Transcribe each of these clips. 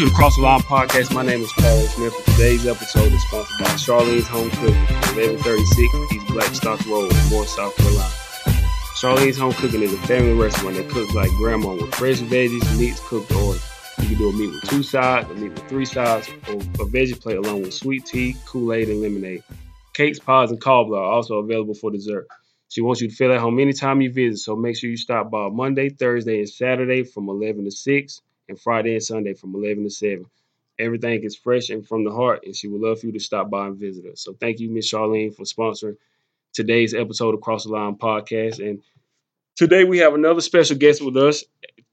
to the Cross the Line podcast. My name is Paul Smith. And today's episode is sponsored by Charlene's Home Cooking, 1136 East Blackstock Road Moore, South Carolina. Charlene's Home Cooking is a family restaurant that cooks like grandma with fresh veggies, meats cooked on. you can do a meat with two sides, a meat with three sides, or a veggie plate along with sweet tea, Kool-Aid, and lemonade. Cakes, pies, and cobbler are also available for dessert. She wants you to feel at home anytime you visit, so make sure you stop by Monday, Thursday, and Saturday from 11 to 6, and Friday and Sunday from 11 to 7. Everything is fresh and from the heart, and she would love for you to stop by and visit her. So thank you, Miss Charlene, for sponsoring today's episode of Cross the Line podcast. And today we have another special guest with us,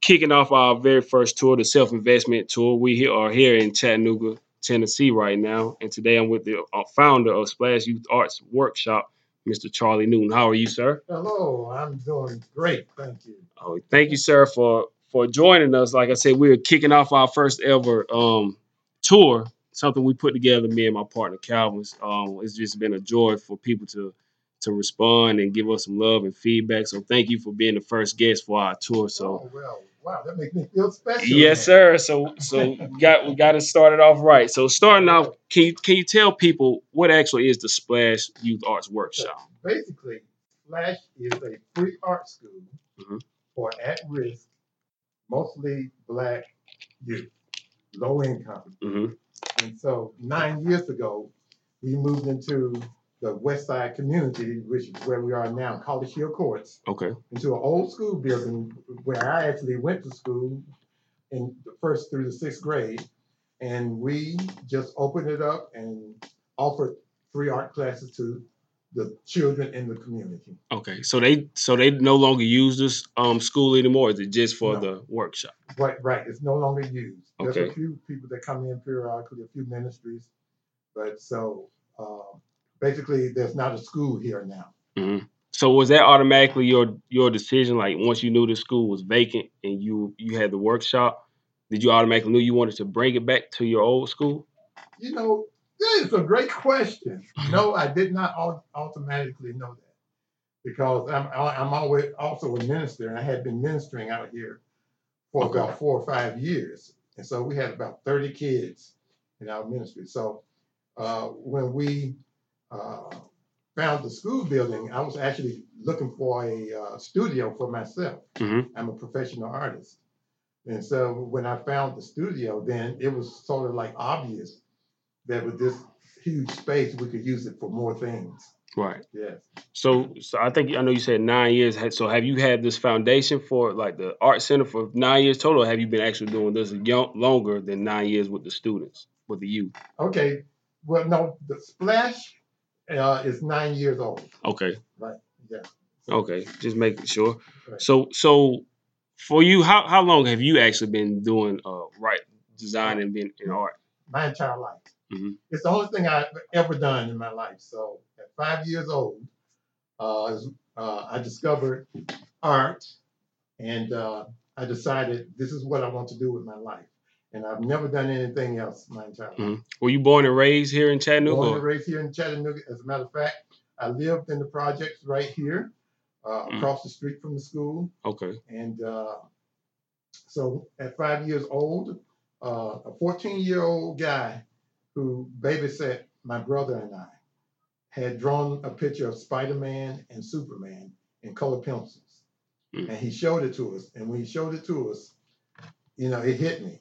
kicking off our very first tour, the Self Investment Tour. We are here in Chattanooga, Tennessee right now, and today I'm with the uh, founder of Splash Youth Arts Workshop, Mr. Charlie Newton. How are you, sir? Hello, I'm doing great, thank you. Oh, thank you, sir, for for joining us. Like I said, we're kicking off our first ever um, tour. Something we put together, me and my partner Calvin. Um, it's just been a joy for people to to respond and give us some love and feedback. So thank you for being the first guest for our tour. So oh, well, wow, that makes me feel special. yes, sir. So so we got we got to start it off right. So starting off, can you can you tell people what actually is the Splash Youth Arts Workshop? Basically, Splash is a free art school Mhm. for at-risk, mostly black youth, low income. hmm And so nine years ago, we moved into the West Side community, which is where we are now, College Hill Courts. Okay. into an old school building where I actually went to school in the first through the sixth grade. And we just opened it up and offered free art classes to the children in the community. Okay. So they so they no longer use this um school anymore. Is it just for No. the workshop? Right, right. It's no longer used. Okay. There's a few people that come in periodically, a few ministries. But so uh, basically, there's not a school here now. hmm So was that automatically your your decision? Like once you knew the school was vacant and you you had the workshop, did you automatically knew you wanted to bring it back to your old school? You know, that is a great question. No, I did not automatically know that because I'm I'm always also a minister, and I had been ministering out here for Okay. about four or five years, and so we had about thirty kids in our ministry. So uh, when we uh, found the school building, I was actually looking for a uh, studio for myself. hmm I'm a professional artist. And so when I found the studio, then it was sort of like obvious that with this huge space, we could use it for more things. Right. Yes. So so I think I know you said nine years. So have you had this foundation for like the art center for nine years total? Or have you been actually doing this young, longer than nine years with the students, with the youth? Okay. Well, no, the splash uh, is nine years old. Okay. Right. Yeah. Okay. Just making sure. Right. So so for you, how how long have you actually been doing uh right design and being in art? My entire life. Mhm. It's the only thing I've ever done in my life. So at five years old, uh, uh, I discovered art and uh, I decided this is what I want to do with my life. And I've never done anything else my entire life. Mhm. Were you born and raised here in Chattanooga? Born and raised here in Chattanooga. As a matter of fact, I lived in the projects right here, uh, Mm. across the street from the school. Okay. And uh, so at five years old, uh, a 14 year old guy who babysat my brother and I had drawn a picture of Spider Man and Superman in color pencils. Mm. And he showed it to us. And when he showed it to us, you know, it hit me.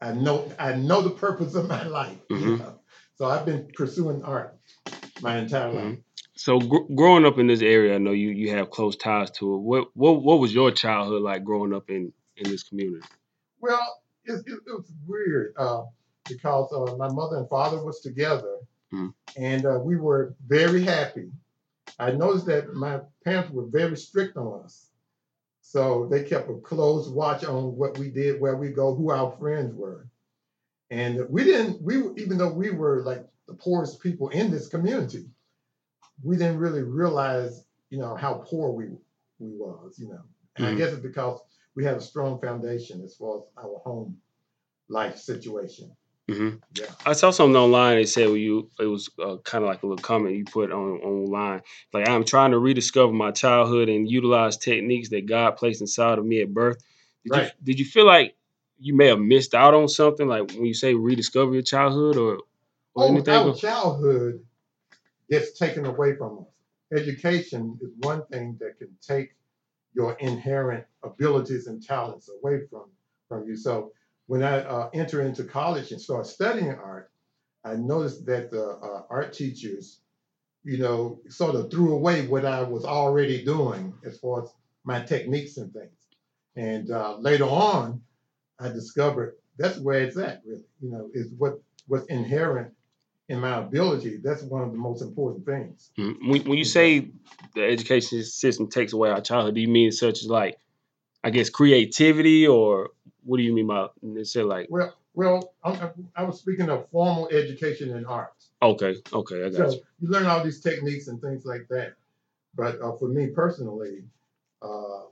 I know I know the purpose of my life. you Mhm. know. So I've been pursuing art my entire life. So gr- growing up in this area, I know you you have close ties to it. What what what was your childhood like growing up in in this community? Well, it, it, it was weird uh, because uh, my mother and father was together, Mhm. and uh, we were very happy. I noticed that my parents were very strict on us, so they kept a close watch on what we did, where we go, who our friends were, and we didn't. We even though we were like the poorest people in this community, we didn't really realize, you know, how poor we we was, you know. And I Mhm. guess it's because we had a strong foundation as far as our home life situation. Hmm Yeah. I saw something online. They said well, you it was uh, kind of like a little comment you put on online. Like I'm trying to rediscover my childhood and utilize techniques that God placed inside of me at birth. Did Right. you did you feel like you may have missed out on something, like when you say rediscover your childhood or, or Oh, anything? our childhood gets taken away from us. Education is one thing that can take your inherent abilities and talents away from, from you. So when I uh, enter into college and start studying art, I noticed that the uh, art teachers, you know, sort of threw away what I was already doing as far as my techniques and things. And uh, later on, I discovered that's where it's at, really. You know, is what what's inherent in my ability. That's one of the most important things. Mhm. When, when you say the education system takes away our childhood, do you mean such as like, I guess, creativity, or what do you mean by necessarily like? Well, well, I'm, I'm- was speaking of formal education in art. Okay, okay, I got So you. you learn all these techniques and things like that. But uh, for me personally, um,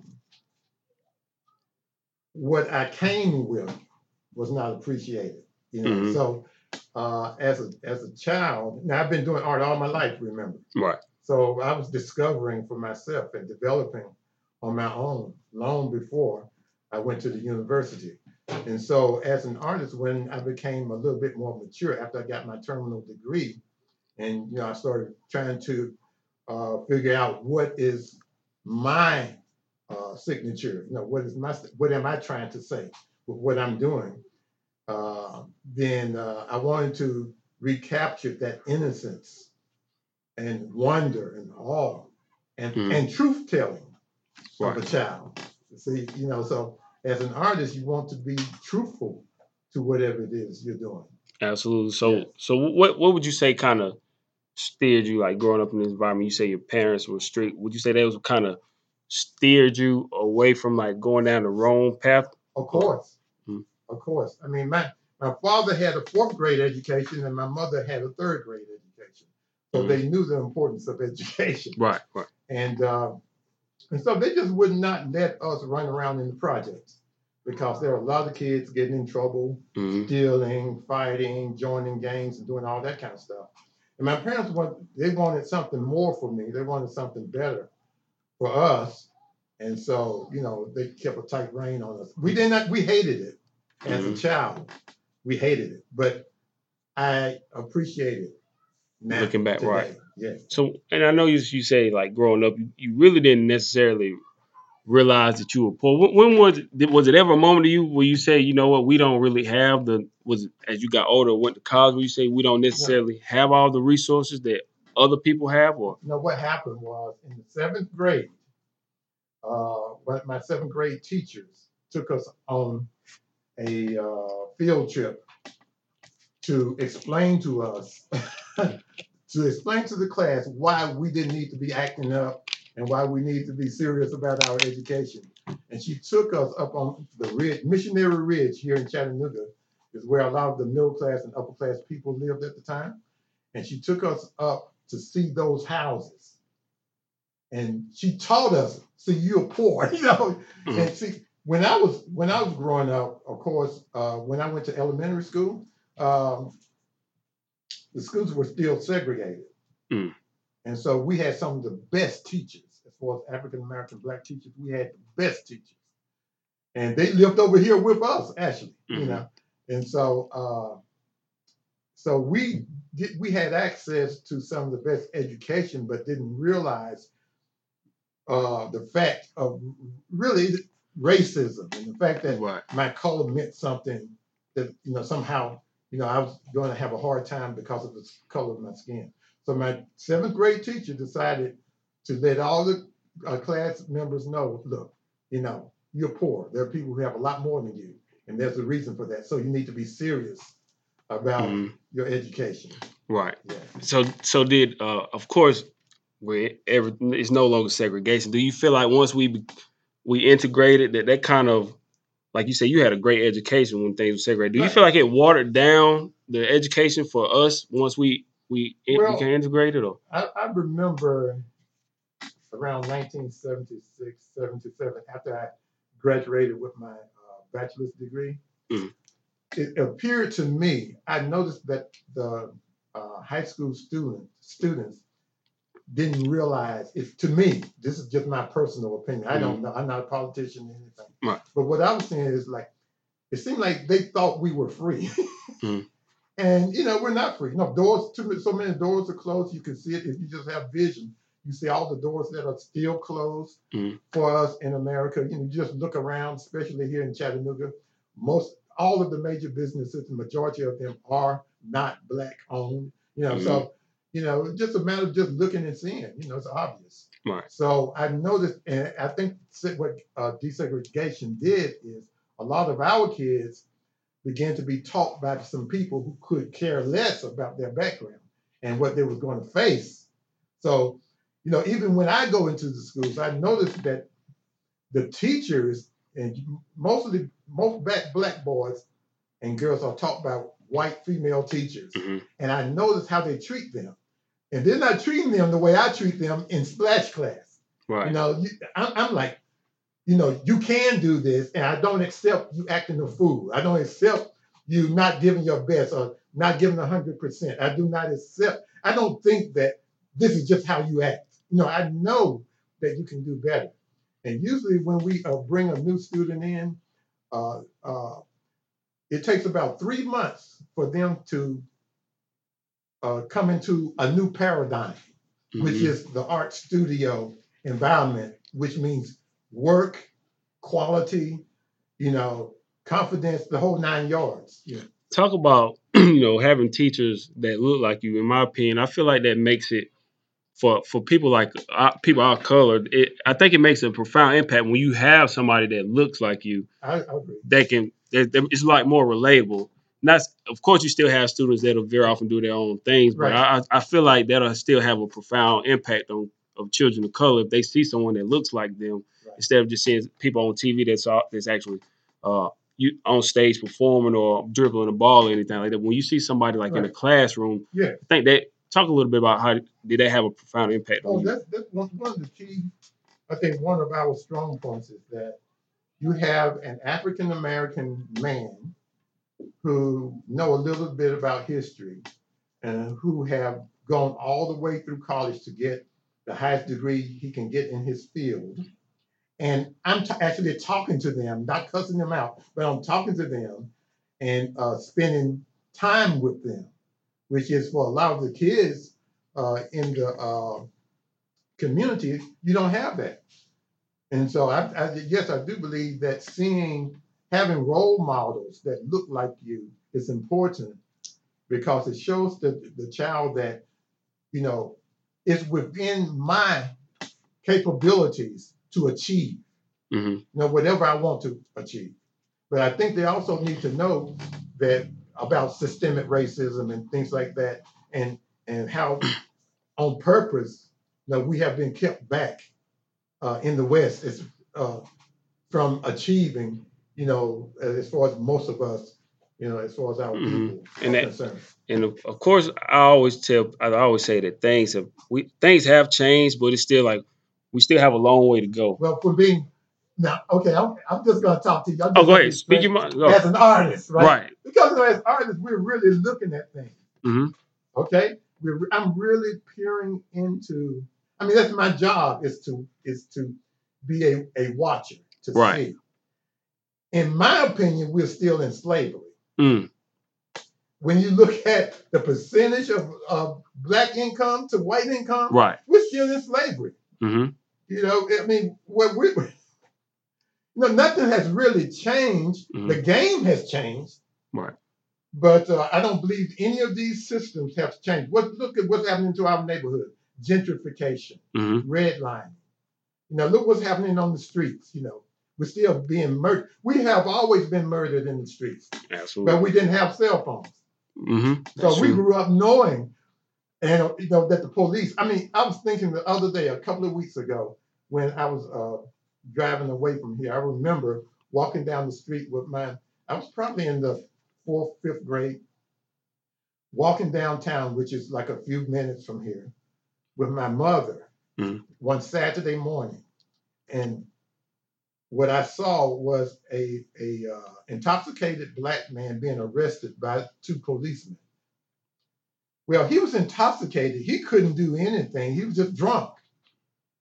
what I came with was not appreciated. You know, Mhm. so uh, as a as a child, now I've been doing art all my life. Remember, Right. so I was discovering for myself and developing on my own long before I went to the university. And so as an artist, when I became a little bit more mature after I got my terminal degree, and you know, I started trying to uh, figure out what is my uh, signature. You know, what is my what am I trying to say with what I'm doing? Uh, then uh, I wanted to recapture that innocence and wonder and awe and, Mhm. and truth telling of a child. See, you know, so as an artist, you want to be truthful to whatever it is you're doing. Absolutely. So, Yeah. so what what would you say kind of steered you like growing up in this environment? You say your parents were strict. Would you say that was kind of steered you away from like going down the wrong path? Of course. Mhm. Of course. I mean, my, my father had a fourth grade education and my mother had a third grade education. So Mhm. they knew the importance of education. Right. Right. And uh, and so they just would not let us run around in the projects because there were a lot of kids getting in trouble, hmm stealing, fighting, joining gangs, and doing all that kind of stuff. And my parents want they wanted something more for me. They wanted something better for us. And so, you know, they kept a tight rein on us. We did not we hated it as a Mhm. child. We hated it. But I appreciate it now. Looking back, right. Yes. So, and I know you you say like growing up, you, you really didn't necessarily realize that you were poor. When, when was it, was it ever a moment to you where you say, you know what, we don't really have the was it as you got older, went to college, where you say we don't necessarily have all the resources that other people have, or You know, what happened was in the seventh grade, uh, my seventh grade teachers took us on a uh, field trip to explain to us, to explain to the class why we didn't need to be acting up and why we need to be serious about our education. And she took us up on the ridge, Missionary Ridge here in Chattanooga, is where a lot of the middle class and upper class people lived at the time. And she took us up to see those houses. And she taught us, see, you're poor, you know. Mhm. And see, when I was when I was growing up, of course, uh, when I went to elementary school, um, the schools were still segregated. Mm. And so we had some of the best teachers, as far as African American black teachers, we had the best teachers. And they lived over here with us, actually, you Mhm. know. And so uh, so we did, we had access to some of the best education, but didn't realize uh, the fact of really racism and the fact that right, my color meant something that you know somehow you know I was going to have a hard time because of the color of my skin. So my seventh grade teacher decided to let all the uh, class members know, look, you know, you're poor. There are people who have a lot more than you, and there's a reason for that. So you need to be serious about Mhm. your education. right. Yeah. So, so did uh, of course, where every it's no longer segregation. Do you feel like once we we integrated that that kind of like you said, you had a great education when things were segregated. Do you feel like it watered down the education for us once we we Well- became integrated? Or I, I remember around 1976, 77, after I graduated with my uh, bachelor's degree, Mhm. it appeared to me, I noticed that the uh, high school student, students didn't realize, it, to me, this is just my personal opinion. I don't know, I'm not a politician or anything. Right. But what I was saying is like, it seemed like they thought we were free. Mm. And you know, we're not free. No, doors too many so many doors are closed. You can see it if you just have vision. You see all the doors that are still closed Mm. for us in America. You know, just look around, especially here in Chattanooga. Most all of the major businesses, the majority of them are not black owned. You know, so you know, it's just a matter of just looking and seeing. You know, it's obvious. Right. So I noticed, and I think what uh, desegregation did is a lot of our kids began to be taught by some people who could care less about their background and what they were going to face. So, you know, even when I go into the schools, I noticed that the teachers and mostly most black black boys and girls are taught by white female teachers, hmm and I notice how they treat them, and they're not treating them the way I treat them in splash class. Right. You know, you, I'm, I'm like, you know, you can do this, and I don't accept you acting a fool. I don't accept you not giving your best or not giving hundred percent. I do not accept. I don't think that this is just how you act. You know, I know that you can do better. And usually, when we uh, bring a new student in, uh, uh, it takes about three months for them to uh, come into a new paradigm which Mhm. is the art studio environment, which means work, quality, you know, confidence, the whole nine yards. Yeah. talk about you know having teachers that look like you. In my opinion, I feel like that makes it for for people like uh, people our color. It, I think it makes a profound impact when you have somebody that looks like you. I, I agree. They can. it's like more relatable. That's of course you still have students that'll very often do their own things, but Right. I I feel like that'll still have a profound impact on of children of color if they see someone that looks like them Right. instead of just seeing people on TV that's all- that's actually uh, you on stage performing or dribbling a ball or anything like that. When you see somebody like in a classroom, Yeah. I think that talk a little bit about how did that have a profound impact Oh, on you? that's, that's one, one of the key, I think one of our strong points is that you have an African American man who know a little bit about history and who have gone all the way through college to get the highest degree he can get in his field. And I'm t- actually talking to them, not cussing them out, but I'm talking to them and uh, spending time with them, which is for a lot of the kids uh, in the uh, community, you don't have that. And so, I, I yes, I do believe that seeing, having role models that look like you is important because it shows the, the child that, you know, it's within my capabilities to achieve, hmm you know, whatever I want to achieve. But I think they also need to know that about systemic racism and things like that, and and how on purpose, you know, we have been kept back uh, in the West is, uh, from achieving, you know, as far as most of us, you know, as far as our Mhm. people And are that- concerned. And of, course, I always tell, I always say that things have we things have changed, but it's still like we still have a long way to go. Well, for being now, okay, I'm, I'm just going to talk to you. I'm Oh, go ahead, speak your mind. As an artist, right? Right. Because as artists, we're really looking at things. hmm Okay, we're, I'm really peering into. I mean, that's my job is to is to be a, a watcher to Right. see. In my opinion, we're still in slavery. Mm. When you look at the percentage of, of black income to white income, Right. we're still in slavery. hmm You know, I mean, what we, you know, nothing has really changed. Mhm. The game has changed, Right. but uh, I don't believe any of these systems have changed. What look at what's happening to our neighborhood: gentrification, hmm redlining. You know, look what's happening on the streets. You know, we're still being murdered. We have always been murdered in the streets, Absolutely. but we didn't have cell phones. hmm So we grew up knowing, and you know that the police. I mean, I was thinking the other day, a couple of weeks ago, when I was uh, driving away from here. I remember walking down the street with my. I was probably in the fourth, fifth grade, walking downtown, which is like a few minutes from here, with my mother Mhm. one Saturday morning, and what I saw was a a uh, intoxicated black man being arrested by two policemen. Well, he was intoxicated. He couldn't do anything. He was just drunk.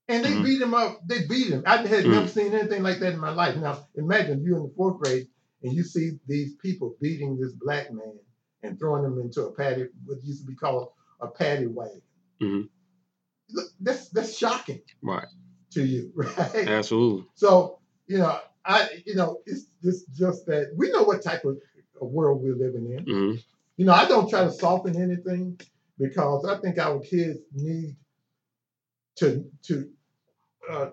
And they Mhm. beat him up. They beat him. I had Mhm. never seen anything like that in my life. Now, imagine you in the fourth grade and you see these people beating this black man and throwing him into a paddy, what used to be called a paddy wagon. Mhm. Look, that's that's shocking Right. to you, right? Absolutely. So, you know, I, you know, it's it's just that we know what type of, of world we're living in. hmm You know, I don't try to soften anything because I think our kids need to to uh,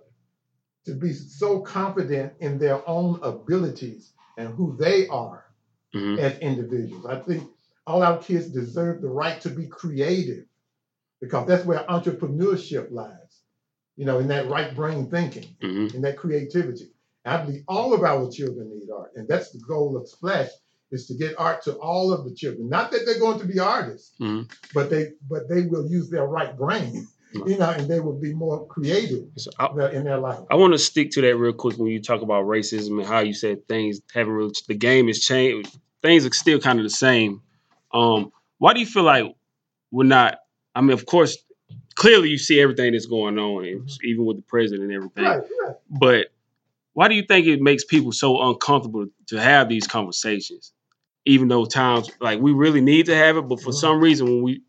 to be so confident in their own abilities and who they are hmm as individuals. I think all our kids deserve the right to be creative because that's where entrepreneurship lies. You know, in that right brain thinking and that creativity. I believe all of our children need art, and that's the goal of Splash is to get art to all of the children. Not that they're going to be artists, Mhm. but they but they will use their right brain, you know, and they will be more creative So I, in their life. I want to stick to that real quick when you talk about racism and how you said things haven't really the game has changed. Things are still kind of the same. Um, why do you feel like we're not? I mean, of course, clearly you see everything that's going on, and even with the president and everything. Right, right. But why do you think it makes people so uncomfortable to have these conversations? Even though times like we really need to have it, but for Mhm. some reason when we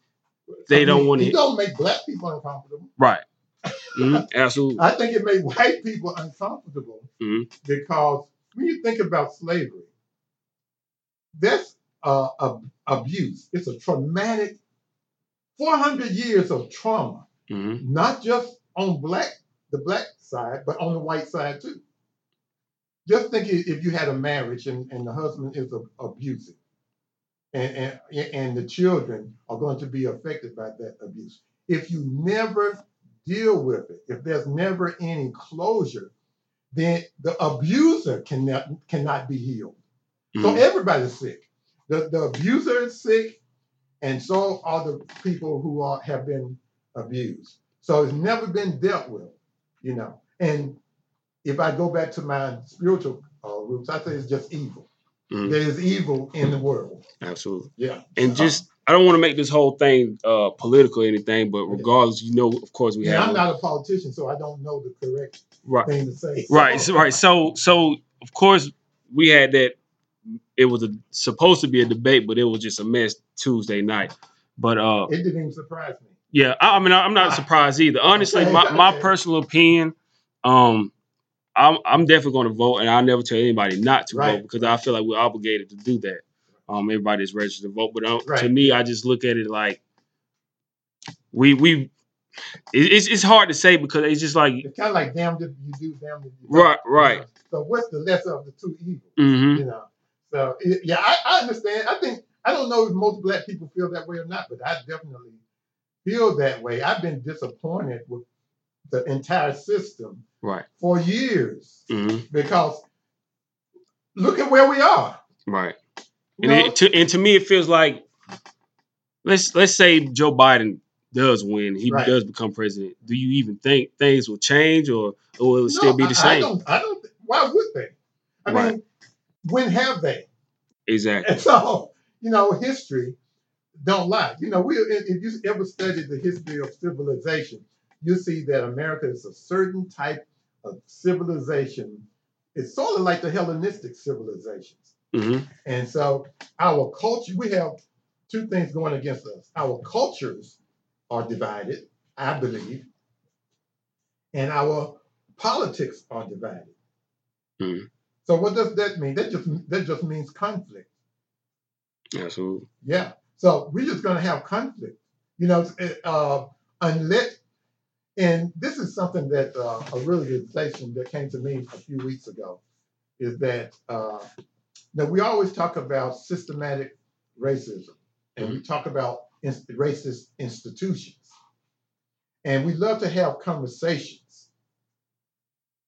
They I don't wanna- don't make black people uncomfortable. right, Mhm, absolutely, I think it made white people uncomfortable Mhm. because when you think about slavery, that's uh, ab- abuse. It's a traumatic 400 years of trauma, hmm not just on black the black side, but on the white side too. Just think if you had a marriage and, and the husband is abusive, and, and and the children are going to be affected by that abuse. If you never deal with it, if there's never any closure, then the abuser cannot cannot be healed. So Mhm. everybody's sick. The the abuser is sick, and so are the people who are have been abused. So it's never been dealt with, you know. And if I go back to my spiritual uh, roots, I say it's just evil. Mhm. There is evil in the world. absolutely. Yeah. And just I don't want to make this whole thing uh, political or anything, but regardless, you know, of course, we yeah, have I'm not a politician, so I don't know the correct right, thing to say. right, so, right. So, so of course, we had that. It was a, supposed to be a debate, but it was just a mess Tuesday night. But uh, It didn't even surprise me. yeah, I, I mean, I'm not surprised either. Honestly, my, my personal opinion, um, I'm I'm definitely going to vote, and I'll never tell anybody not to Right. vote because I feel like we're obligated to do that. Um, everybody's registered to vote, but uh, to me, I just look at it like we we. it- It's it's hard to say because it's just like It's kind of like damned if you do, damned if you don't. right, right. So what's the lesser of the two evils? hmm You know. So it, yeah, I, I understand. I think I don't know if most black people feel that way or not, but I definitely feel that way. I've been disappointed with the entire system Right. for years hmm because look at where we are. Right. And it, to and to me, it feels like let's let's say Joe Biden does win, he Right. does become president. Do you even think things will change, or or will it still No, be I- the same? I don't. I don't. Why would they? I Right. mean, when have they? exactly. And so, you know, history don't lie. You know, we if if you ever studied the history of civilization, you see that America is a certain type of civilization. It's sort of like the Hellenistic civilizations. hmm And so our culture, we have two things going against us. Our cultures are divided, I believe, and our politics are divided. Mhm. So what does that mean? That just that just means conflict. Absolutely. Yeah. So we're just going to have conflict, you know, uh, unless, and this is something that uh, a realization that came to me a few weeks ago is that uh, now we always talk about systematic racism and we talk about racist institutions. And we love to have conversations.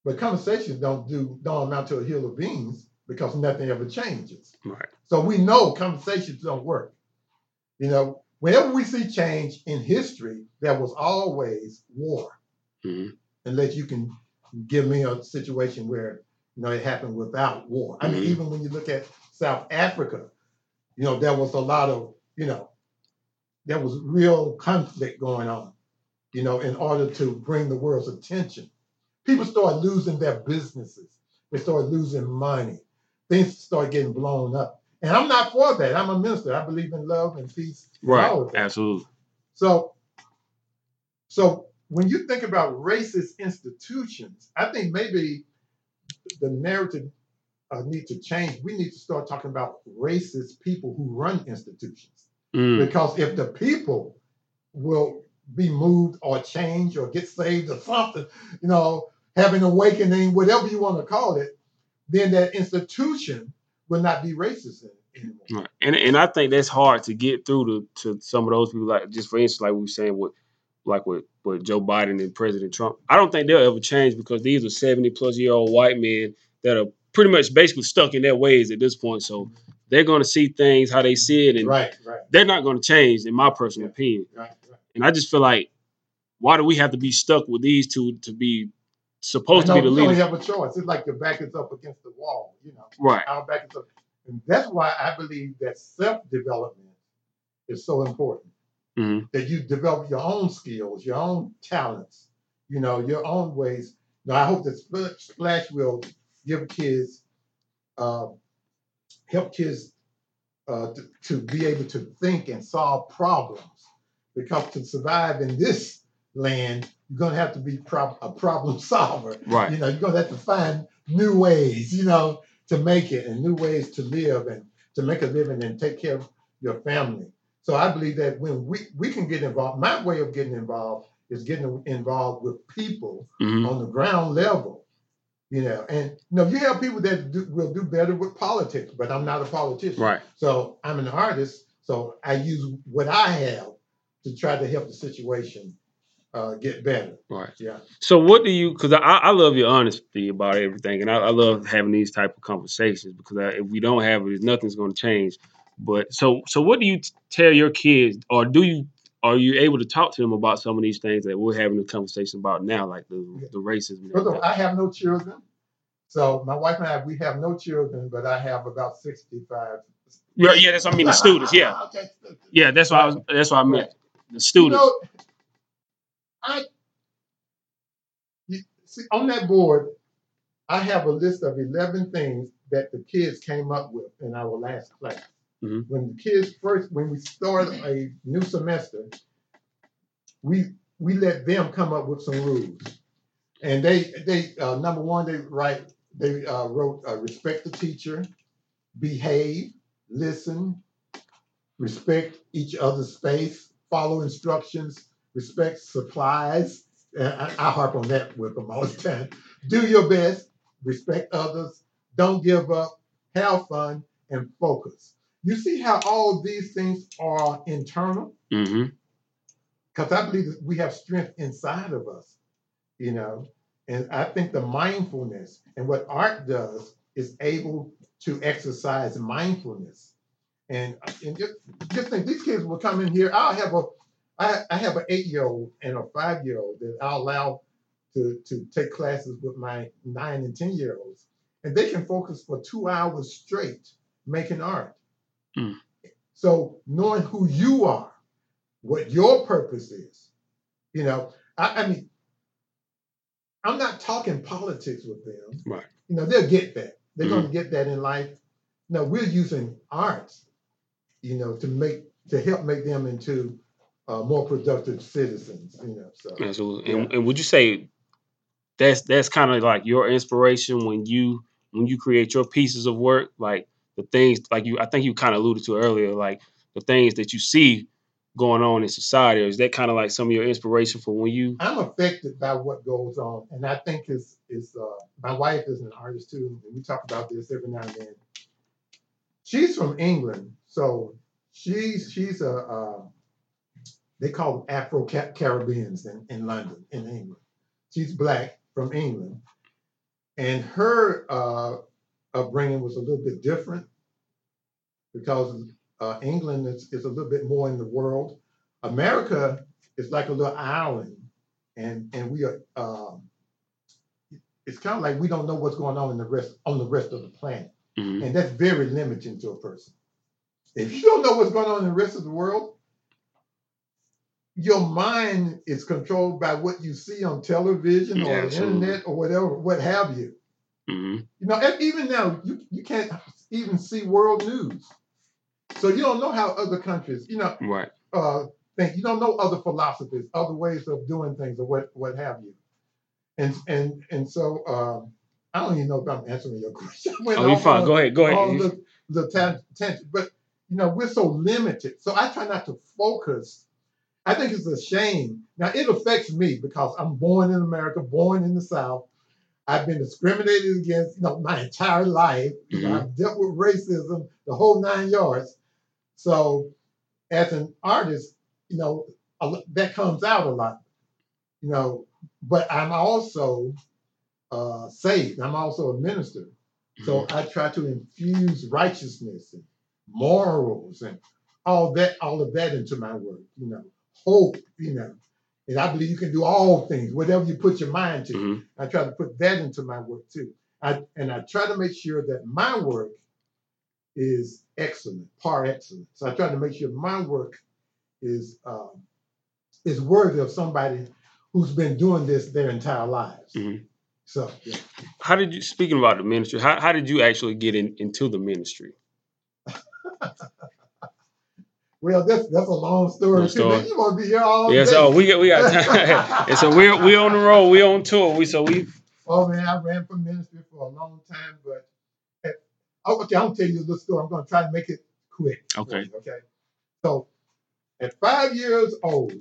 But conversations don't do don't amount to a hill of beans because nothing ever changes. Right. So we know conversations don't work. You know, whenever we see change in history, there was always war. hmm Unless you can give me a situation where you know it happened without war. I mean, Mhm. even when you look at South Africa, you know, there was a lot of, you know, there was real conflict going on, you know, in order to bring the world's attention. People started losing their businesses. They started losing money. things start getting blown up. And I'm not for that. I'm a minister. I believe in love and peace. Right. that. Absolutely. So, so when you think about racist institutions, I think maybe the narrative uh, need to change. We need to start talking about racist people who run institutions. Mm. Because if the people will be moved or changed or get saved or something, you know, have an awakening, whatever you want to call it, then that institution will not be racist anymore. Right. And and I think that's hard to get through to, to some of those people. Like just for instance, like we were saying with like with, with Joe Biden and President Trump. I don't think they'll ever change because these are seventy plus year old white men that are pretty much basically stuck in their ways at this point. So they're going to see things how they see it, and Right, right, they're not going to change, in my personal Yeah. opinion. right, right. And I just feel like, why do we have to be stuck with these two to be supposed to be the only leaders? have a choice. It's like your back is up against the wall, you know. Right. Our back is up. And that's why I believe that self-development is so important. hmm That you develop your own skills, your own talents, you know, your own ways. Now I hope that Splash will give kids, uh, help kids uh, to, to be able to think and solve problems. Because to survive in this land, you're gonna have to be prob- a problem solver. Right. You know, you're gonna have to find new ways, you know, to make it and new ways to live and to make a living and take care of your family. So I believe that when we, we can get involved, my way of getting involved is getting involved with people hmm on the ground level. You know, and you know, you have people that do, will do better with politics, but I'm not a politician. Right. So I'm an artist, so I use what I have to try to help the situation uh, get better. Right. Yeah. So what do you? Because I, I love your honesty about everything, and I, I love having these type of conversations because I, if we don't have it, nothing's going to change. But so so what do you tell your kids, or do you? Are you able to talk to them about some of these things that we're having a conversation about now, like the Yeah. the racism? First of all. I have no children. So my wife and I, we have no children, but I have about 65. Yeah, yeah, that's what I mean. The students, yeah, yeah, that's what I was. That's what I meant. The You students. know, I see on that board, I have a list of 11 things that the kids came up with in our last class. Mhm. When the kids first, when we start a new semester, we we let them come up with some rules, and they they uh, number one they write they uh, wrote uh, respect the teacher, behave, listen, respect each other's space, follow instructions, respect supplies. I, I harp on that with them all the time. Do your best, respect others, don't give up, have fun, and focus. You see how all these things are internal? Mm-hmm. Because I believe that we have strength inside of us, you know. And I think the mindfulness and what art does is able to exercise mindfulness. And, and just, just think these kids will come in here. I'll have a I, I have an eight year old and a five year old that I'll allow to, to take classes with my nine and 10 year olds. And they can focus for two hours straight making art. Mm. So knowing who you are, what your purpose is, you know, I, I mean, I'm not talking politics with them. Right. You know, they'll get that. They're Mhm. going to get that in life. Now we're using art, you know, to make to help make them into uh, more productive citizens. You know, so Absolutely. And, and would you say that's that's kind of like your inspiration when you when you create your pieces of work, like the things like you I think you kind of alluded to earlier, like the things that you see going on in society, or is that kind of like some of your inspiration for when you I'm affected by what goes on, and I think is is uh, my wife is an artist too, and we talk about this every now and then. She's from England, so she's she's a uh, they call them Afro Caribbeans in, in London, in England. She's black from England, and her uh, upbringing was a little bit different because uh, England is, is a little bit more in the world. America is like a little island, and and we are. Um, it's kind of like we don't know what's going on in the rest on the rest of the planet, Mhm. and that's very limiting to a person. If you don't know what's going on in the rest of the world, your mind is controlled by what you see on television or the internet or whatever, what have you. hmm You know, and even now you you can't even see world news, so you don't know how other countries, you know, Right. uh, think. You don't know other philosophies, other ways of doing things, or what what have you. And and and so um, I don't even know if I'm answering your question. Oh, you fine. Go ahead. Go ahead. The the tangent, but you know we're so limited. So I try not to focus. I think it's a shame. Now it affects me because I'm born in America, born in the South. I've been discriminated against, you know, my entire life. Mhm. I've dealt with racism, the whole nine yards. So, as an artist, you know, that comes out a lot. You know, but I'm also uh, saved. I'm also a minister. So I try to infuse righteousness and morals and all that, all of that into my work. You know, hope. You know, and I believe you can do all things, whatever you put your mind to. Mhm. I try to put that into my work too. I, and I try to make sure that my work is excellent, par excellent. So I try to make sure my work is um, is worthy of somebody who's been doing this their entire lives. Mhm. So yeah. How did you? Speaking about the ministry, how, how did you actually get in, into the ministry? well, that's that's a long story too. Man, you want to be here all Yeah. day. So we got we got time. and so we're we on the road. We on tour. We so we. Oh man, I ran for ministry for a long time, but at, oh, okay, I'll tell you the story. I'm going to try to make it quick. Okay. okay. So, at five years old,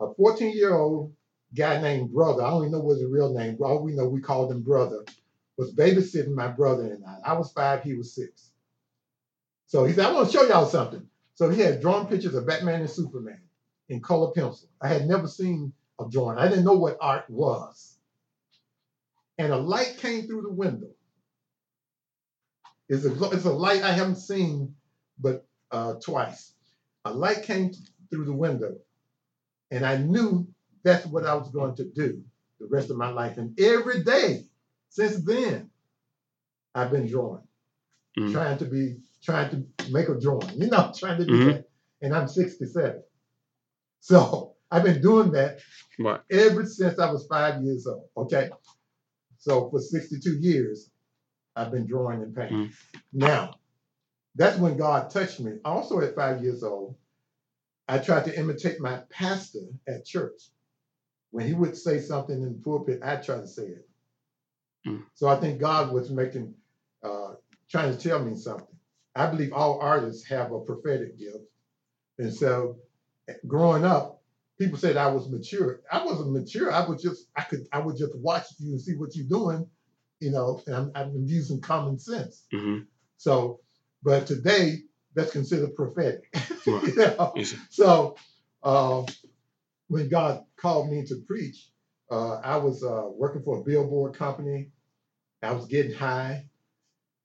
a 14 year old guy named Brother, I don't even know what his real name, but all we know we called him Brother, was babysitting my brother and I. I was five, he was six. So he said, I want to show y'all something. So he had drawn pictures of Batman and Superman in color pencil. I had never seen a drawing. I didn't know what art was. And a light came through the window. It's a, it's a light I haven't seen but uh, twice. A light came through the window, and I knew that's what I was going to do the rest of my life. And every day since then, I've been drawing, Mhm. trying to be, trying to make a drawing, you know, trying to do Mhm. that. And I'm 67. So I've been doing that Right. ever since I was five years old. Okay. So for 62 years, I've been drawing and painting. Now, that's when God touched me. Also at five years old, I tried to imitate my pastor at church. When he would say something in the pulpit, I tried to say it. Mm. So I think God was making, uh, trying to tell me something. I believe all artists have a prophetic gift. And so growing up, people said I was mature. I wasn't mature. I was just, I could, I would just watch you and see what you're doing, you know, and I'm, I'm using common sense. hmm So, but today that's considered prophetic. Right. you know? Yes. So, uh, when God called me to preach, uh, I was uh, working for a billboard company. I was getting high,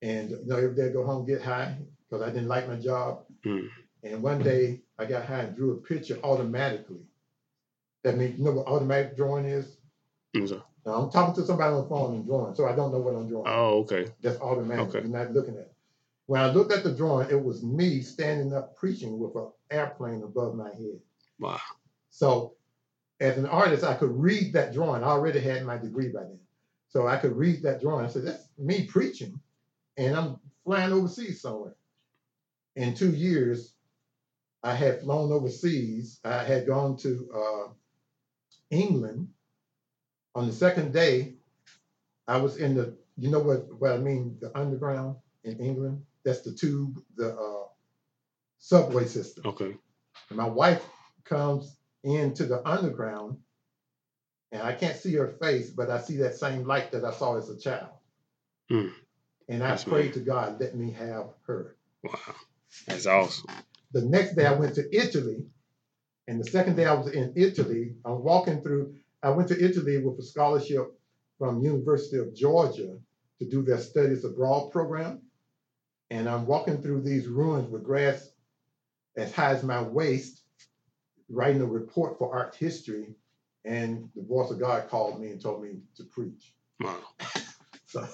and you know, every day I go home get high because I didn't like my job. Mm. And one day I got high and drew a picture automatically. That means you know what automatic drawing is. Now I'm talking to somebody on the phone and drawing, so I don't know what I'm drawing. Oh, okay. That's automatic. Okay. You're not looking at it. When I looked at the drawing, it was me standing up preaching with an airplane above my head. Wow. So as an artist, I could read that drawing. I already had my degree by then. So I could read that drawing. I said, that's me preaching. And I'm flying overseas somewhere. In two years, I had flown overseas. I had gone to uh, England. On the second day, I was in the, you know what, what I mean, the underground in England? That's the tube, the uh, subway system. Okay. And my wife comes into the underground, and I can't see her face, but I see that same light that I saw as a child. Hmm. And I prayed to God, let me have her. Wow. That's awesome. The next day I went to Italy, and the second day I was in Italy, I'm walking through, I went to Italy with a scholarship from University of Georgia to do their studies abroad program. And I'm walking through these ruins with grass as high as my waist, writing a report for art history. And the voice of God called me and told me to preach. Wow. So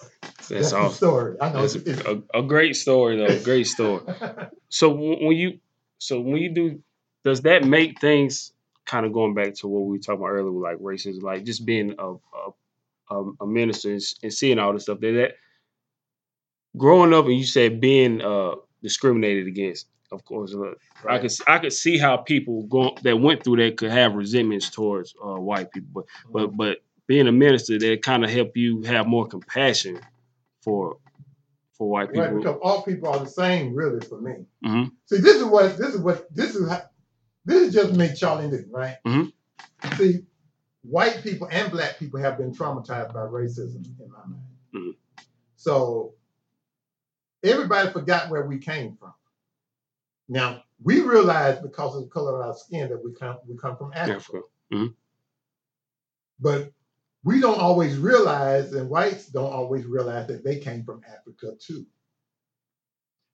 That's awesome. story. I know it's, it's a, a great story, though. Great story. So when you, so when you do, does that make things kind of going back to what we were talking about earlier, with like racism, like just being a, a a, a minister and, and seeing all this stuff that, that growing up and you said being uh discriminated against of course uh, I Right. could I could see how people go that went through that could have resentments towards uh, white people but but but being a minister that kind of help you have more compassion for for white people. Right, because all people are the same, really, for me. Mhm. See, this is what this is what this is. How, this is just me, Charlie Newton, right? Mhm. See, white people and black people have been traumatized by racism in my mind. Mhm. So everybody forgot where we came from. Now we realize because of the color of our skin that we come we come from Africa. Africa. But we don't always realize, and whites don't always realize that they came from Africa too.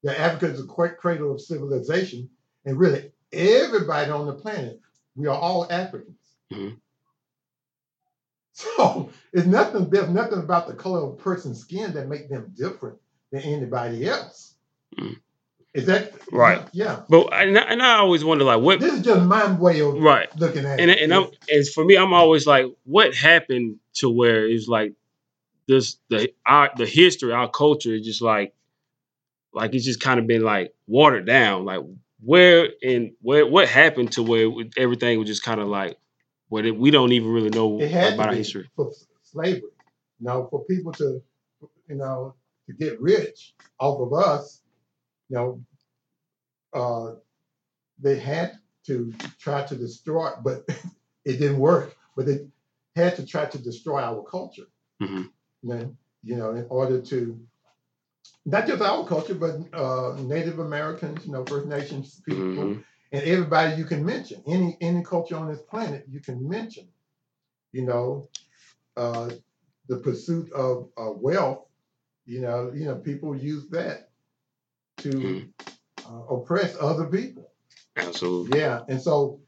That Africa is a qu- cradle of civilization, and really everybody on the planet, we are all Africans. Mhm. So it's nothing. There's nothing about the color of a person's skin that make them different than anybody else. Mhm. Is that Right. Yeah. but and I, and I always wonder like what This is just my way of right looking at and it. and I'm and for me, I'm always like, what happened to where it's like this the our the history, our culture is just like like it's just kind of been like watered down. Like where and where what happened to where everything was just kind of like where we don't even really know It about our history. for slavery. You know, for people to, you know, to get rich off of us, you know, uh, they had to try to destroy, but it didn't work. But they had to try to destroy our culture. Mhm. You know, you know, in order to not just our culture, but uh, Native Americans, you know, First Nations people, Mhm. and everybody you can mention, any any culture on this planet you can mention. You know, uh, the pursuit of uh, wealth. You know, you know, people use that to Mhm. uh, oppress other people. Absolutely. Yeah, and so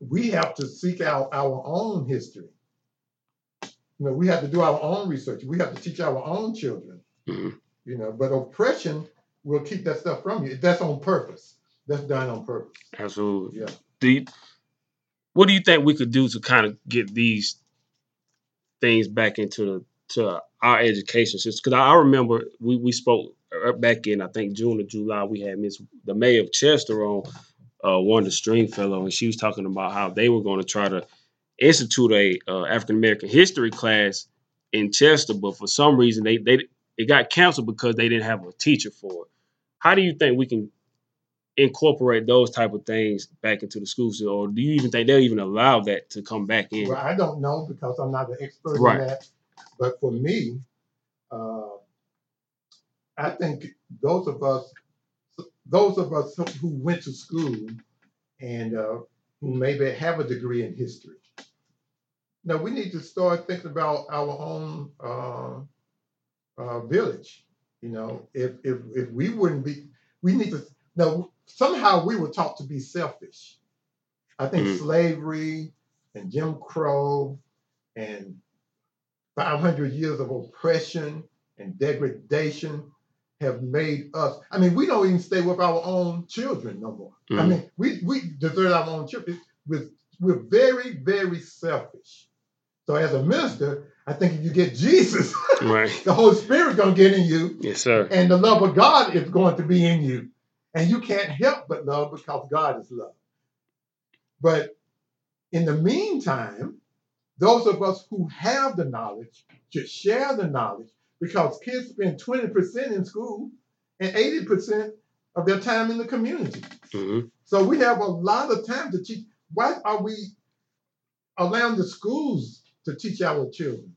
we have to seek out our own history. You know, we have to do our own research. We have to teach our own children. Mhm. You know, but oppression will keep that stuff from you. That's on purpose. That's done on purpose. Absolutely. Yeah. Do you, what do you think we could do to kind of get these things back into the to our education system? Because I, I remember we we spoke back in I think June or July. We had Miss the mayor of Chester on uh, one of the Stringfellow, and she was talking about how they were going to try to institute a uh, African American history class in Chester, but for some reason they they it got canceled because they didn't have a teacher for it. How do you think we can incorporate those type of things back into the schools, or do you even think they'll even allow that to come back in? Well, I don't know because I'm not an expert Right. in that. But for me, uh, I think those of us, those of us who went to school and uh, who maybe have a degree in history, now we need to start thinking about our own uh, uh, village. You know, if if if we wouldn't be, we need to. Now somehow we were taught to be selfish. I think Mhm. slavery and Jim Crow and 500 years of oppression and degradation have made us. I mean, we don't even stay with our own children no more. I Mhm. mean, we we desert our own children. We're, we're very, very selfish. So as a minister, I think if you get Jesus, Right. the Holy Spirit gonna get in you, Yes, sir. and the love of God is going to be in you. And you can't help but love because God is love. But in the meantime, those of us who have the knowledge should share the knowledge because kids spend 20% in school and 80% of their time in the community. hmm So we have a lot of time to teach. Why are we allowing the schools to teach our children?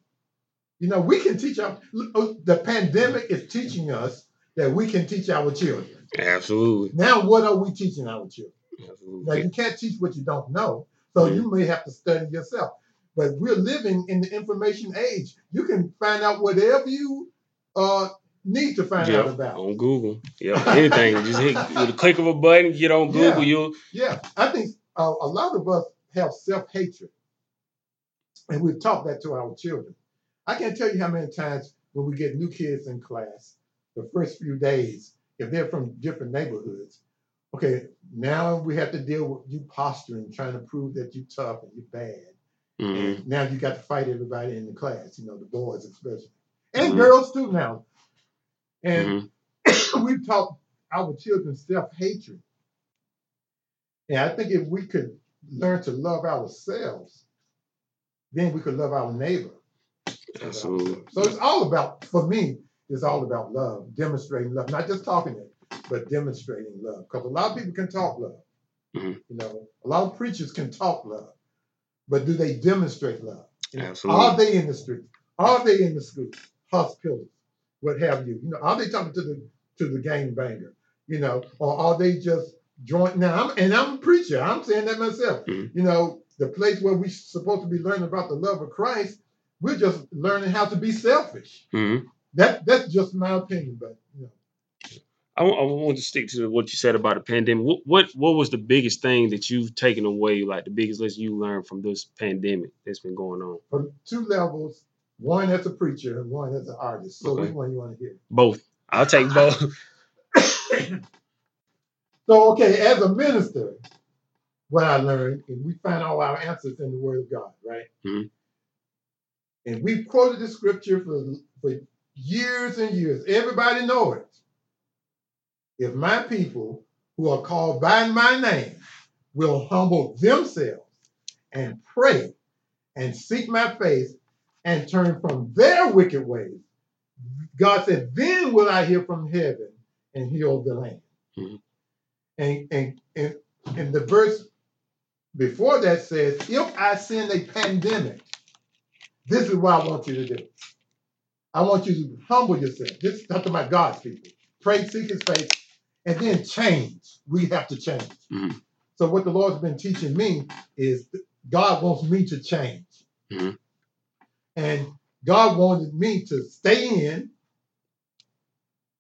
You know, we can teach our, the pandemic is teaching us that we can teach our children. Absolutely. Now, what are we teaching our children? Absolutely. Now, you can't teach what you don't know, so you may have to study yourself. But we're living in the information age. You can find out whatever you uh, need to find out about. On Google. Yeah. Anything. Just hit with a click of a button, get on Google. Yeah. You'll Yeah, I think uh, a lot of us have self hatred, and we've taught that to our children. I can't tell you how many times when we get new kids in class, the first few days, if they're from different neighborhoods, okay, now we have to deal with you posturing, trying to prove that you're tough and you're bad. Hmm And now you got to fight everybody in the class, you know, the boys especially. And Mhm. girls too now. And hmm we've taught our children self-hatred. And I think if we could learn to love ourselves, then we could love our neighbor. Absolutely. So it's all about, for me, it's all about love, demonstrating love, not just talking it, but demonstrating love. Because a lot of people can talk love. Mhm. You know, a lot of preachers can talk love, but do they demonstrate love? You know, Absolutely. Are they in the streets? Are they in the schools, hospitals, what have you? You know, are they talking to the to the gang banger? You know, or are they just joint? Now, I'm, and I'm a preacher. I'm saying that myself. Mhm. You know, the place where we're supposed to be learning about the love of Christ, we're just learning how to be selfish. hmm That that's just my opinion, but you know, I, I want to stick to what you said about the pandemic. What, what what was the biggest thing that you've taken away, like the biggest lesson you learned from this pandemic that's been going on? from two levels, one as a preacher and one as an artist. So Okay. which one you want to hear? Both. I'll take both. So okay, as a minister, what I learned, and we find all our answers in the Word of God, right? Mhm. And we've quoted the scripture for, for years and years. Everybody know it. If my people who are called by my name will humble themselves and pray and seek my face and turn from their wicked ways, God said, then will I hear from heaven and heal the land. Mhm. And, and, and, and the verse before that says, if I send a pandemic, this is what I want you to do. I want you to humble yourself. This is talking about God's people. Pray, seek his face, and then change. We have to change. Mhm. So what the Lord's been teaching me is God wants me to change. Mhm. And God wanted me to stay in.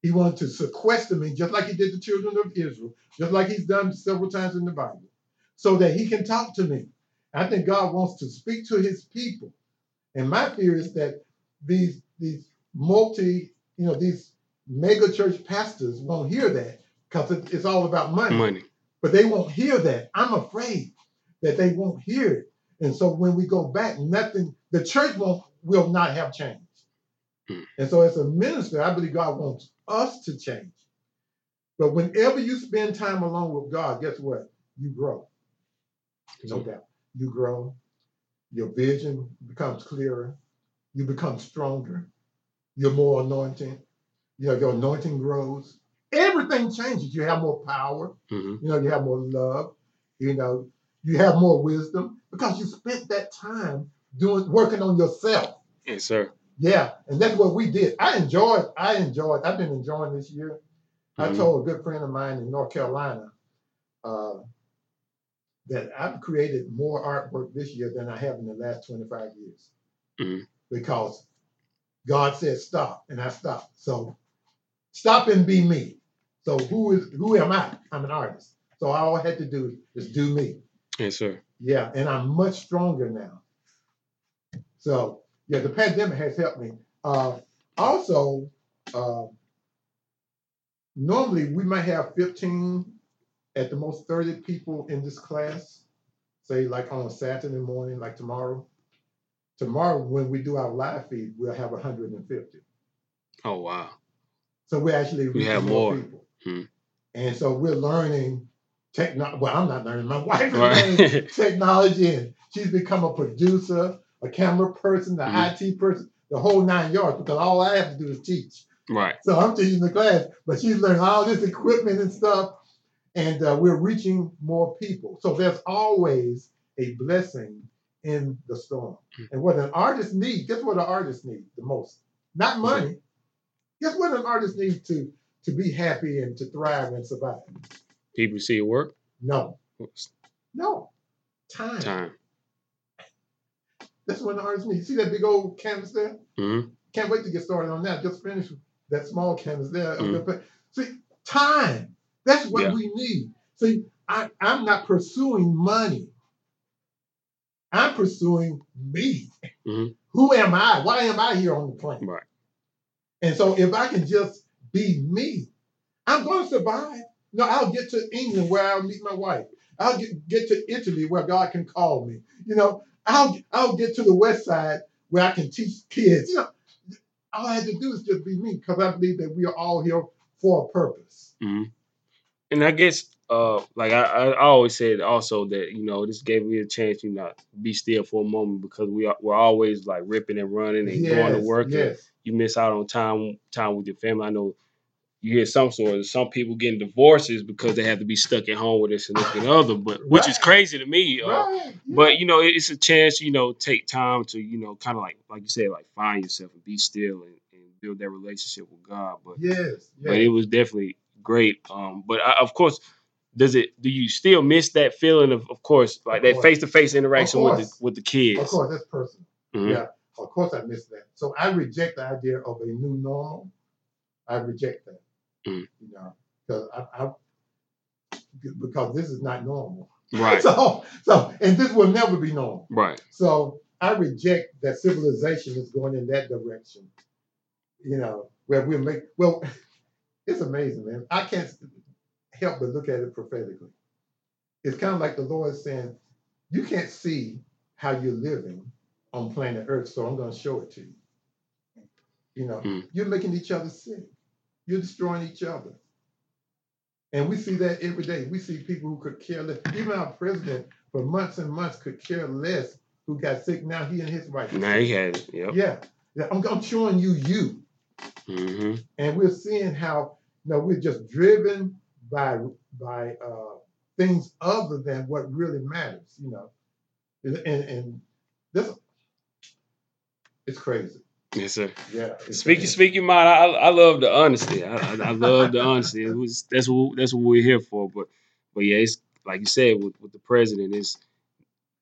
He wanted to sequester me, just like he did the children of Israel, just like he's done several times in the Bible, so that he can talk to me. I think God wants to speak to his people. And my fear is that these these multi, you know, these mega church pastors won't hear that because it, it's all about money. Money. But they won't hear that. I'm afraid that they won't hear it. And so when we go back, nothing, the church won't will not have changed. Hmm. And so as a minister, I believe God wants us to change. But whenever you spend time alone with God, guess what? You grow. No doubt. You grow. Your vision becomes clearer. You become stronger. You're more anointed. You know, your anointing grows. Everything changes. You have more power. hmm You know, you have more love. You know, you have more wisdom because you spent that time doing working on yourself. Yes, sir. Yeah, and that's what we did. I enjoyed. I enjoyed. I've been enjoying this year. I Mhm. told a good friend of mine in North Carolina uh, that I've created more artwork this year than I have in the last 25 years Mhm. because God said stop, and I stopped. So stop and be me. So who is who am I? I'm an artist. So all I had to do is do me. Yes, sir. Yeah, and I'm much stronger now. So yeah, the pandemic has helped me. Uh, also, uh, normally we might have 15, at the most 30 people in this class. Say like on a Saturday morning, like tomorrow. Tomorrow, when we do our live feed, we'll have 150. Oh wow. So we're actually We reaching have more, more. people. Hmm. And so we're learning technology. Well, I'm not learning. My wife is Right. learning technology, and she's become a producer, a camera person, the Mhm. IT person, the whole nine yards. Because all I have to do is teach. right. So I'm teaching the class, but she's learning all this equipment and stuff, and uh, we're reaching more people. So there's always a blessing in the storm. Mm. And what an artist needs, guess what an artist needs the most? Not money. Guess what an artist needs to to be happy and to thrive and survive? People see your work. No, no, time. Time. That's what an artist needs. See that big old canvas there? hmm Can't wait to get started on that. Just finished that small canvas there. Mhm. See, time. That's what Yeah. we need. See, I, I'm not pursuing money. I'm pursuing me. Mhm. Who am I? Why am I here on the planet? Right. And so if I can just be me, I'm going to survive. No, I'll get to England where I'll meet my wife. I'll get, get to Italy where God can call me. You know, I'll I'll get to the west side where I can teach kids. You know, all I had to do is just be me because I believe that we are all here for a purpose. hmm And I guess, uh, like I, I always said, also that you know this gave me a chance, you know, be still for a moment because we are we're always like ripping and running and going to Yes, work, and yes, you miss out on time time with your family. I know you hear some stories, some people getting divorces because they have to be stuck at home with a significant other, but which is crazy to me. Uh, yeah. but you know, it's a chance, you know, take time to, you know, kind of like like you said, like find yourself and be still and, and build that relationship with God. But yes, but it was definitely great. Um, but I, of course, does it? Do you still miss that feeling of, of course, like Of that face to face interaction with the with the kids Of course, that's personal. Mhm. Yeah, of course I miss that. So I reject the idea of a new normal. I reject that. Mm. You know, because I, I because this is not normal. Right, So so and this will never be normal. right, So I reject that civilization is going in that direction. You know, where we make well, it's amazing, man. I can't help but look at it prophetically. It's kind of like the Lord saying, you can't see how you're living on planet Earth, so I'm going to show it to you. You know, Mm. you're making each other sick. You're destroying each other. And we see that every day. We see people who could care less. Even our president, for months and months, could care less who got sick. Now he and his wife. now he had it. Yep. Yeah. Yeah, I'm, I'm showing you you. Mm-hmm. And we're seeing how you know, we're just driven by by uh, things other than what really matters, you know. And and, and this it's crazy. Yes, sir. Yeah. it's Speak your speak your mind. I, I love the honesty. I, I, I love the honesty. It was that's what that's what we're here for. But but yeah, it's like you said with, with the president. It's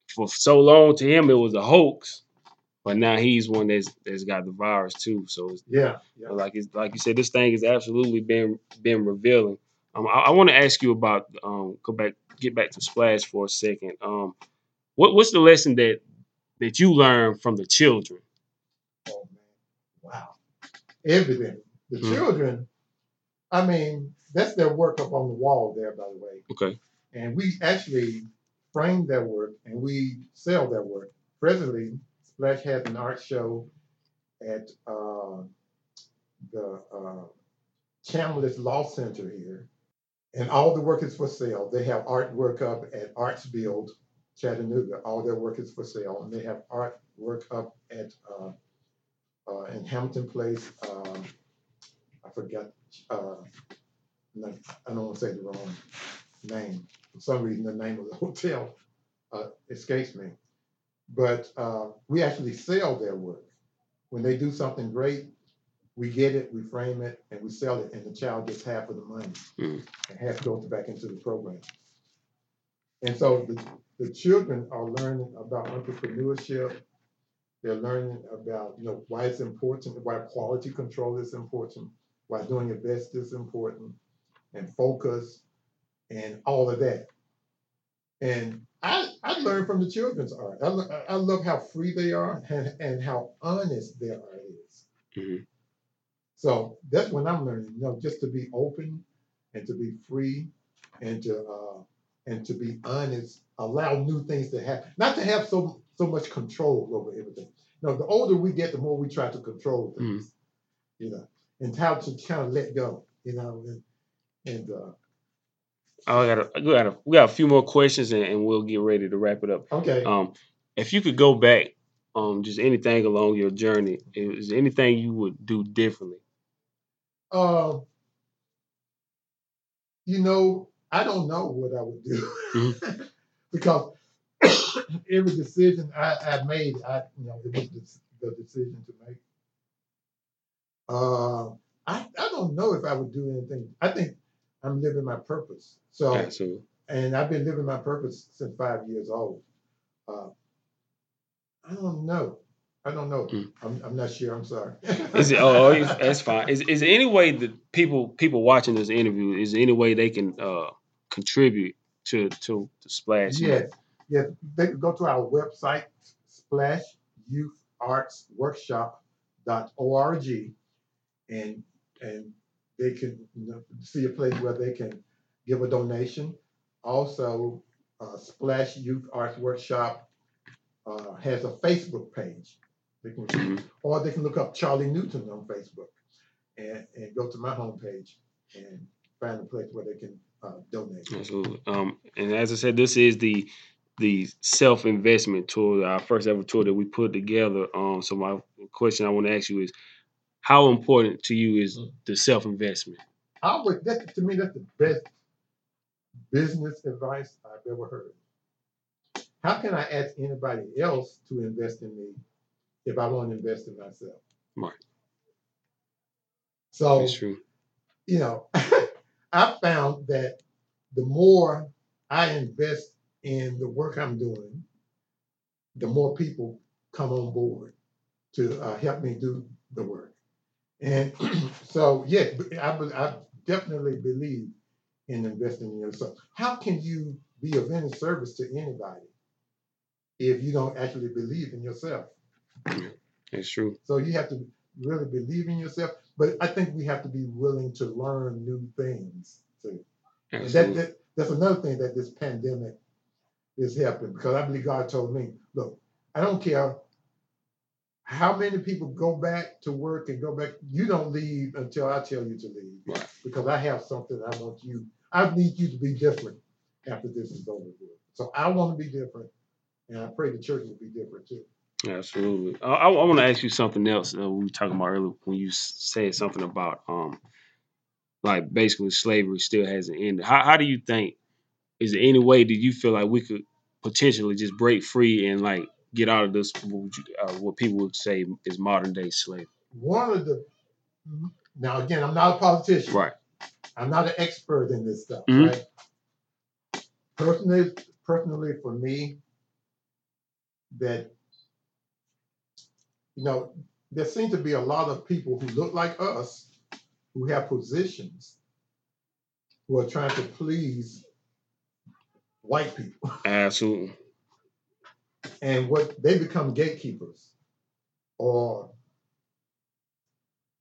for so long to him it was a hoax, but now he's one that's that's got the virus too. So it's Yeah, yeah. Like it's like you said, this thing has absolutely been been revealing. Um, I, I want to ask you about um, go back, get back to Splash for a second. Um, what what's the lesson that that you learned from the children? Everything. The Mhm. children, I mean, that's their work up on the wall there, by the way. Okay, and we actually frame their work and we sell their work. Presently, Splash has an art show at uh, the uh, Chambliss Law Center here, and all the work is for sale. They have artwork up at Arts Build, Chattanooga. All their work is for sale, and they have artwork up at uh, uh, in Hampton Place. Um, I forget. Uh, no, I don't want to say the wrong name. For some reason, the name of the hotel uh, escapes me. But uh, we actually sell their work. When they do something great, we get it, we frame it, and we sell it, and the child gets half of the money, Mhm. and half goes back into the program. And so the, the children are learning about entrepreneurship. They're learning about you know why it's important, why quality control is important, why doing your best is important, and focus, and all of that. And I, I learned from the children's art. I, I love how free they are and, and how honest their art is. Mhm. So that's when I'm learning, you know, just to be open and to be free and to uh, and to be honest, allow new things to happen. Not to have so so much control over everything. No, the older we get, the more we try to control things. You know, and how to kind of let go. You know, and, and uh, Oh, I got a, we got a, we got a few more questions and, and we'll get ready to wrap it up. okay. Um, if you could go back, um, just anything along your journey, is there anything you would do differently? Uh, you know, I don't know what I would do because every decision I, I made, I you know, it was the, the decision to make. Uh, I I don't know if I would do anything. I think I'm living my purpose. So, Absolutely. and I've been living my purpose since five years old. Uh, I don't know. I don't know. Mm. I'm, I'm not sure. I'm sorry. Is it? Oh, oh, that's fine. Is is there any way that people people watching this interview is there any way they can uh contribute to to the splash? Yes, yes. They can go to our website, splashyoutheartsworkshop.org, and and they can you know, see a place where they can give a donation. Also, uh, Splash Youth Arts Workshop uh, has a Facebook page. They can, Mhm. or they can look up Charlie Newton on Facebook and, and go to my homepage and find a place where they can uh, donate. Absolutely. Um, and as I said, this is the the self investment tour, our first ever tour that we put together. Um, so my question I want to ask you is, how important to you is the self investment? I would that to me that's the best business advice I've ever heard. How can I ask anybody else to invest in me if I want to invest in myself? Right. So That's true. you know, I found that the more I invest in the work I'm doing, the more people come on board to uh, help me do the work. And so, yeah, I, I definitely believe in investing in yourself. How can you be of any service to anybody if you don't actually believe in yourself? It's true. So you have to really believe in yourself. But I think we have to be willing to learn new things too. And that, Absolutely. that that's another thing that this pandemic is helping because I believe God told me, look, I don't care how many people go back to work and go back. You don't leave until I tell you to leave Right. because I have something I want you. I need you to be different after this is over with. So I want to be different, and I pray the church will be different too. Absolutely. I, I, want to ask you something else. Uh, we were talking about earlier when you said something about um, like basically slavery still hasn't ended. How how do you think? Is there any way that you feel like we could potentially just break free and like get out of this? What, you, uh, what people would say is modern day slavery? One of the now again, I'm not a politician. Right. I'm not an expert in this stuff, Mhm. right? Personally, personally for me, that you know, there seem to be a lot of people who look like us, who have positions, who are trying to please white people, Absolutely. and what they become gatekeepers, or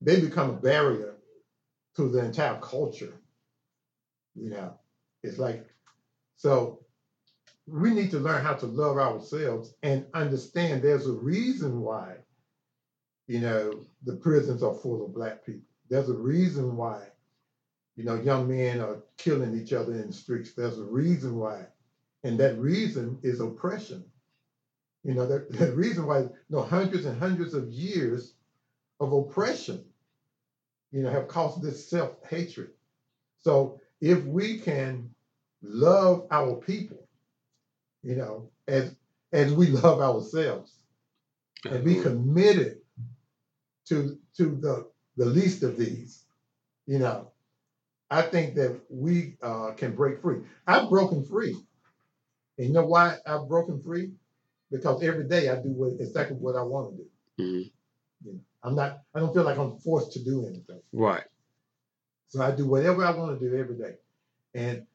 they become a barrier to the entire culture. You know, it's like so we need to learn how to love ourselves and understand there's a reason why, you know, the prisons are full of black people. There's a reason why, you know, young men are killing each other in the streets. There's a reason why. And that reason is oppression. You know, that, that reason why, you know, hundreds and hundreds of years of oppression, you know, have caused this self-hatred. So if we can love our people, you know, as as we love ourselves, and be committed to to the the least of these, you know, I think that we uh, can break free. I've broken free, and you know why I've broken free? Because every day I do what, exactly what I want to do. Mhm. You know, I'm not. I don't feel like I'm forced to do anything. Right. So I do whatever I want to do every day. And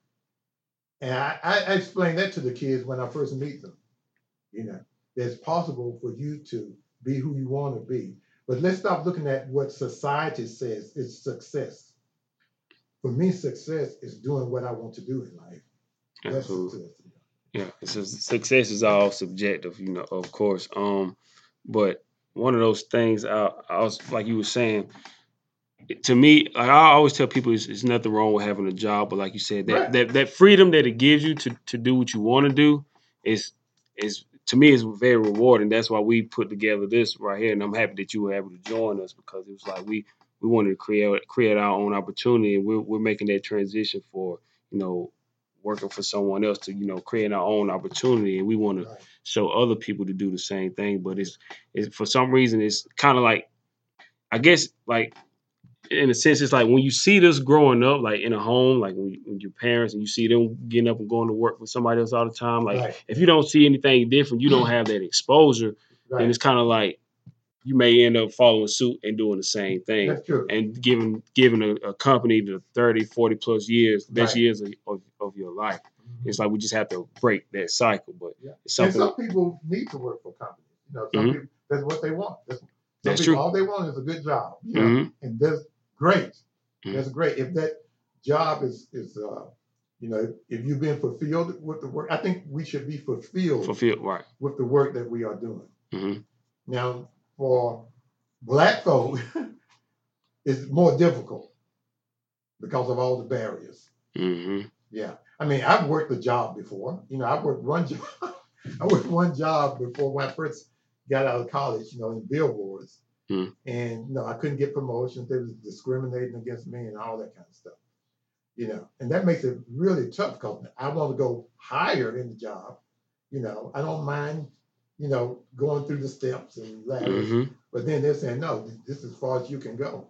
and I, I explain that to the kids when I first meet them. You know, it's possible for you to be who you want to be. But let's stop looking at what society says is success. For me, success is doing what I want to do in life. That's Absolutely. Yeah, success is all subjective, you know, of course. Um, but one of those things, I, I was like you were saying, to me, like I always tell people, it's, it's nothing wrong with having a job, but like you said, that Right. that, that freedom that it gives you to to do what you want to do is is to me is very rewarding. That's why we put together this right here, and I'm happy that you were able to join us because it was like we we wanted to create create our own opportunity, and we're we're making that transition for you know working for someone else to you know create our own opportunity, and we want to Right. show other people to do the same thing. But it's, it's for some reason it's kind of like I guess like in a sense it's like when you see this growing up like in a home like when, when your parents and you see them getting up and going to work with somebody else all the time like Right. if you don't see anything different you don't have that exposure Right. then it's kind of like you may end up following suit and doing the same thing That's true. and giving giving a, a company the 30 40 plus years best Right. years of, of, of your life it's like we just have to break that cycle but Yeah. it's And something some people need to work for companies. You know, some Mhm. people that's what they want. That's, That's people, true. All they want is a good job. You know? Mhm. and that's great. Mhm. That's great. If that job is is uh, You know, if you've been fulfilled with the work, I think we should be fulfilled Fulfilled, right? with the work that we are doing. hmm Now, for black folk, it's more difficult because of all the barriers. hmm Yeah. I mean, I've worked a job before. You know, I worked one job. I worked one job before when I first got out of college, you know, in billboards. Hmm. And you know, I couldn't get promotions. They was discriminating against me and all that kind of stuff. You know, and that makes it really tough because I want to go higher in the job. You know, I don't mind, you know, going through the steps and ladders. hmm But then they're saying, no, this is as far as you can go.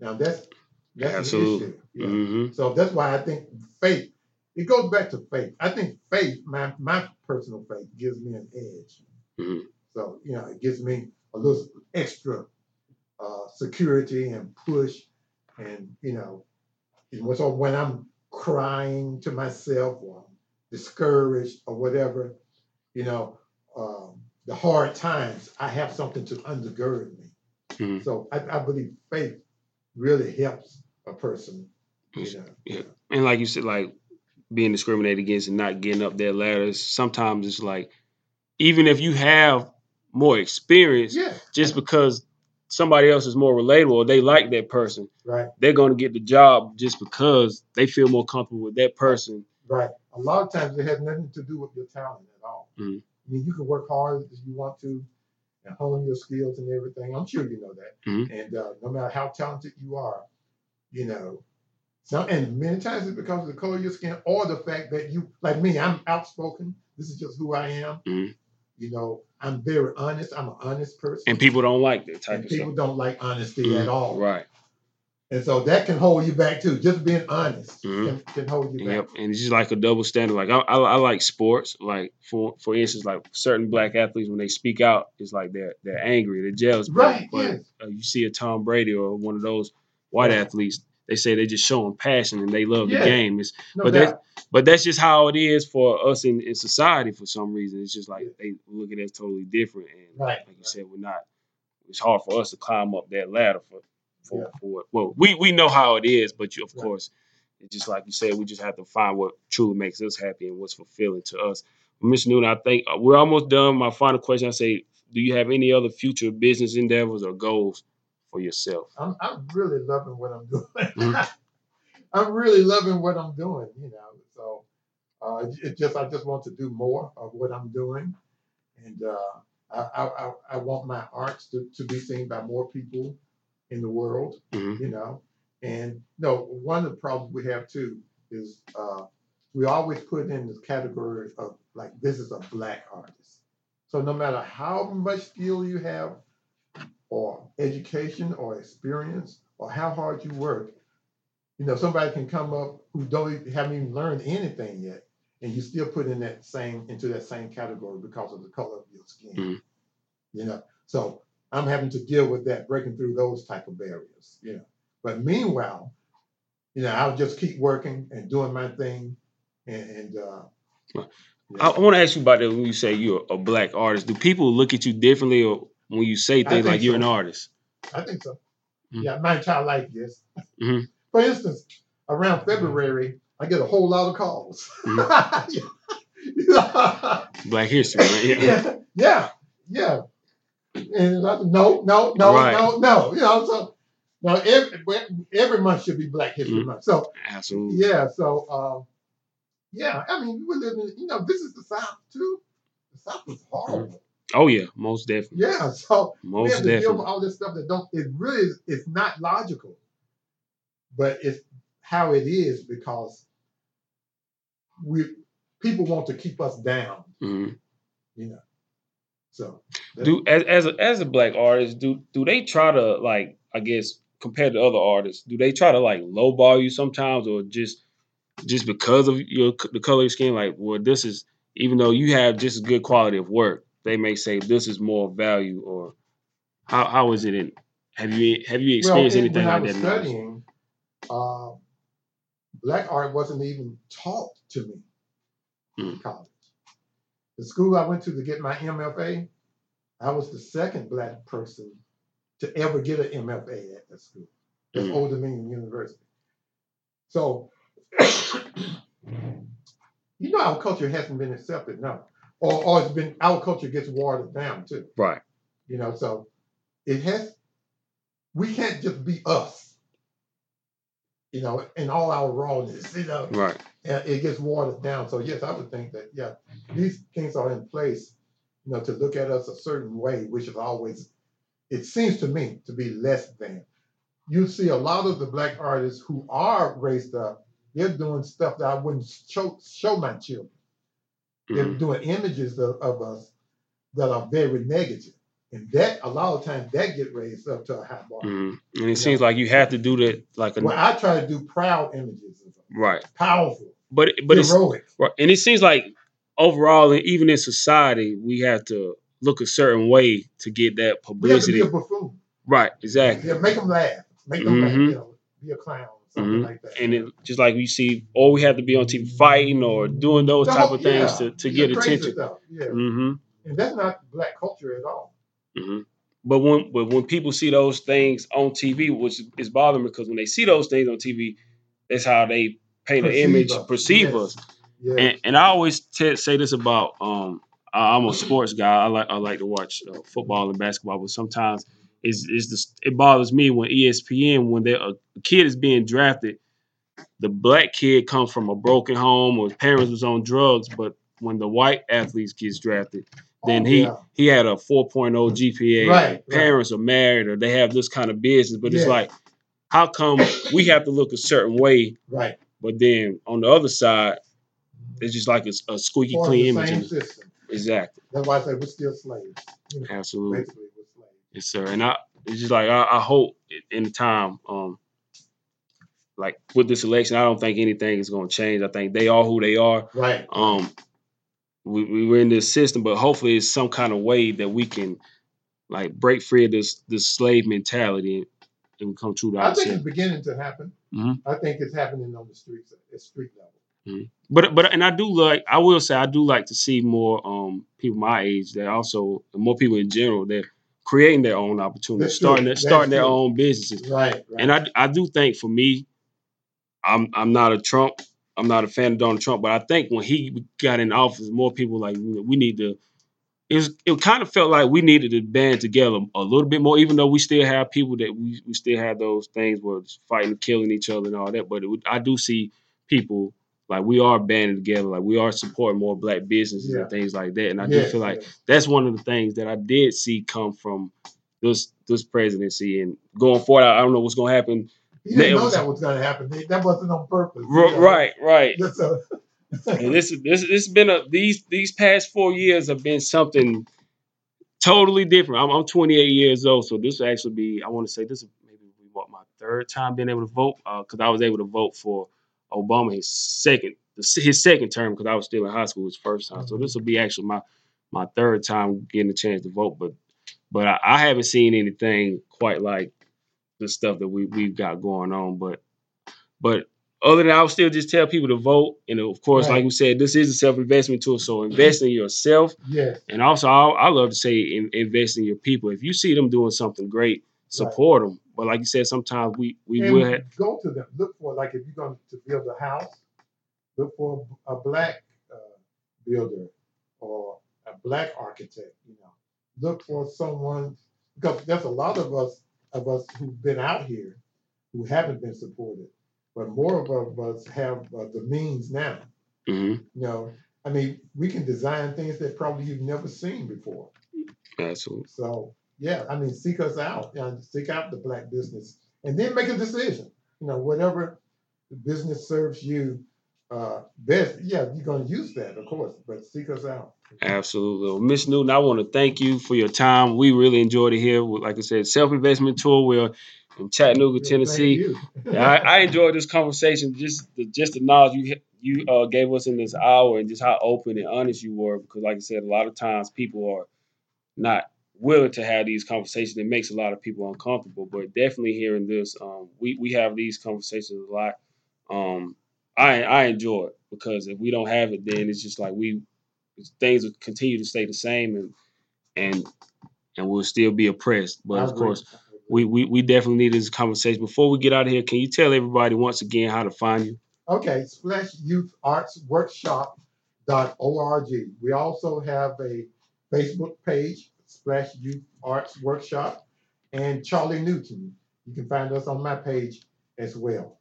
Now that's that's Absolutely. an issue. Yeah. hmm So that's why I think faith, it goes back to faith. I think faith, my my personal faith, gives me an edge. Mhm. So, you know, it gives me a little extra uh, security and push. And, you know, so when I'm crying to myself or I'm discouraged or whatever, you know, um, the hard times, I have something to undergird me. Mhm. So I, I believe faith really helps a person. You know. Yeah. And like you said, like being discriminated against and not getting up their ladders, sometimes it's like, even if you have more experience, Yeah. just because somebody else is more relatable or they like that person, Right. they're going to get the job just because they feel more comfortable with that person. Right. A lot of times it has nothing to do with your talent at all. Mhm. I mean, you can work hard as you want to and hone your skills and everything. I'm sure you know that. Mhm. And uh, no matter how talented you are, you know, some and many times it's because of the color of your skin or the fact that you, like me, I'm outspoken. This is just who I am. Mhm. You know, I'm very honest. I'm an honest person. And people don't like that type And of people stuff. don't like honesty Mhm. at all. Right. And so that can hold you back too. Just being honest Mhm. can, can hold you back. Yep, and it's just like a double standard. Like I, I, I like sports. Like for for instance, like certain black athletes when they speak out, it's like they're they're angry, they're jealous. Right, but yes. uh, you see a Tom Brady or one of those white athletes, they say they just showing passion and they love the game. It's No but doubt. that but that's just how it is for us in, in society. For some reason, it's just like they look at it as totally different. And Right, like you right. said, we're not. It's hard for us to climb up that ladder for for, Yeah. for. Well, we we know how it is, but you, of Right. course, it's just like you said, we just have to find what truly makes us happy and what's fulfilling to us. Mr. Newton, I think uh, we're almost done. My final question: I say, do you have any other future business endeavors or goals for yourself? I'm I'm really loving what I'm doing. Mhm. I'm really loving what I'm doing, you know. So uh, it- just I just want to do more of what I'm doing, and uh, I, I I- I want my arts to, to be seen by more people in the world, Mhm. you know. And no, one of the problems we have too is uh, we always put in this category of like this is a black artist. So no matter how much skill you have, or education, or experience, or how hard you work, you know somebody can come up who don't even, haven't even learned anything yet, and you still put in that same into that same category because of the color of your skin. Mhm. You know, so I'm having to deal with that, breaking through those type of barriers. You know, but meanwhile, you know, I'll just keep working and doing my thing, and, and uh, I, yeah. I want to ask you about that when you say you're a black artist. Do people look at you differently, or when you say things like think you're an artist? I think so. Mhm. Yeah, my entire life, yes. Mhm. For instance, around February, I get a whole lot of calls. Black history, right? Yeah. yeah, yeah, yeah. And said, no, no, no, Right. no, no. You know, so now every every month should be Black History Mhm. Month. So Absolutely. yeah, so uh, yeah. I mean, we live in you know this is the South too. The South is horrible. Oh yeah, most definitely. Yeah, so we Most have to deal with definitely. all this stuff that don't. It really is. It's not logical, but it's how it is because we people want to keep us down. Mhm. You know, so Do as as a, as a black artist, do do they try to like I guess compared to other artists, do they try to like lowball you sometimes, or just just because of your the color of your skin, like well this is even though you have just as good quality of work, they may say this is more value, or how how is it in? Have you have you experienced well, anything when I like was that? studying, uh, black art wasn't even taught to me in Mm. college. The school I went to to get my MFA, I was the second black person to ever get an MFA at that school. That's Mm. Old Dominion University. So You know, our culture hasn't been accepted, no, or or it's been our culture gets watered down too. Right. You know, so it has. We can't just be us. You know, in all our rawness. You know, Right. And it gets watered down. So yes, I would think that yeah, these things are in place, you know, to look at us a certain way, which is always, it seems to me to be less than. You see a lot of the black artists who are raised up, they're doing stuff that I wouldn't show show my children. They're Mhm. doing images of, of us that are very negative. And that a lot of times that get raised up to a high bar. Mhm. And it seems like you have to do that, like a Well, I try to do proud images right. powerful, But but it's heroic. right. and it seems like overall, and even in society, we have to look a certain way to get that We have to be publicity. a buffoon. Right. Exactly. Yeah, make them laugh. Make them laugh. Mhm. You know, be a clown, something Mhm. like that. And it just like we see, or we have to be on TV fighting or doing those type of things to, to get attention. stuff, Yeah, hmm and that's not black culture at all. Hmm But when but when people see those things on TV, which is bothering me because when they see those things on TV, that's how they paint an image, perceive yes. us. Yeah, And, and I always t- say this about um, I- I'm a sports guy. I like I like to watch uh, football and basketball, but sometimes is is the it bothers me when ESPN when they, a kid is being drafted, the black kid comes from a broken home or his parents was on drugs, but when the white athletes gets drafted, then Oh, he yeah. he had a 4.0 GPA. Right, right. Parents are married or they have this kind of business, but it's like, how come we have to look a certain way, right. but then on the other side, it's just like a, a squeaky clean image. system. exactly, That's why I say we're still slaves. You know, absolutely, basically, we're slaves. yes, sir. And I, it's just like I, I hope in the time, um, like with this election, I don't think anything is going to change. I think they are who they are. Right. um we, we were in this system but hopefully it's some kind of way that we can like break free of this this slave mentality and, and come true to I think it's beginning to happen. Mhm. I think it's happening on the streets at street level. but but and i do like i will say i do like to see more um people my age that also more people in general they're creating their own opportunities That's starting their, That's starting their true. own businesses Right. right. and I, I do think for me i'm i'm not a trump i'm not a fan of donald trump but i think when he got in office more people like we need to it was it kind of felt like we needed to band together a little bit more even though we still have people that we, we still have those things where it's fighting killing each other and all that but it, i do see people like we are banding together like we are supporting more black businesses Yeah. and things like that and i Yes, do feel like yes. that's one of the things that I did see come from this this presidency and going forward. I I don't know what's going to happen. He didn't know was- that was going to happen. That wasn't on purpose. you know. right, right. A, And this is this this has been a these these past four years have been something totally different. I'm, I'm 28 years old, so this will actually be I want to say this is maybe what my third time being able to vote uh, because I was able to vote for Obama his second his second term because I was still in high school his first time. So mm-hmm. this will be actually my my third time getting a chance to vote, but but I, I haven't seen anything quite like the stuff that we we've got going on. But but other than that, I would still just tell people to vote. And of course, like Right. we said, this is a self investment tool. So invest in yourself, yes. and also I, I love to say in, invest in your people. If you see them doing something great, support them. But like you said, sometimes we we and will have go to them. Look for like if you're going to build a house, look for a black uh, builder or a black architect. You know, look for someone because there's a lot of us of us who've been out here who haven't been supported, but more of us have uh, the means now. Mhm. You know, I mean, we can design things that probably you've never seen before. absolutely. So yeah, I mean, seek us out and seek out the black business, and then make a decision. You know, whatever the business serves you uh, best. Yeah, you're going to use that, of course, but seek us out. Absolutely. Well, Miss Newton, I want to thank you for your time. We really enjoyed it here. Like I said, self investment tour. We're in Chattanooga, Tennessee. you. I, I enjoyed this conversation. Just the just the knowledge you you uh, gave us in this hour, and just how open and honest you were. Because, like I said, a lot of times people are not willing to have these conversations. It makes a lot of people uncomfortable. But definitely hearing this, um, we we have these conversations a lot. Um, I I enjoy it because if we don't have it, then it's just like we things will continue to stay the same, and and and we'll still be oppressed. But of course, we, we we definitely need this conversation. Before we get out of here, can you tell everybody once again how to find you? Okay, Splash Youth Arts Workshop dot org. We also have a Facebook page, Splash Youth Arts Workshop, and Charlie Newton. You can find us on my page as well.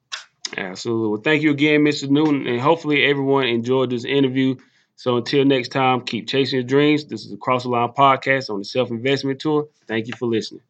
Absolutely. Well, thank you again, Mr. Newton, and hopefully everyone enjoyed this interview. So until next time, keep chasing your dreams. This is the Cross the Line podcast on the Self Investment Tour. Thank you for listening.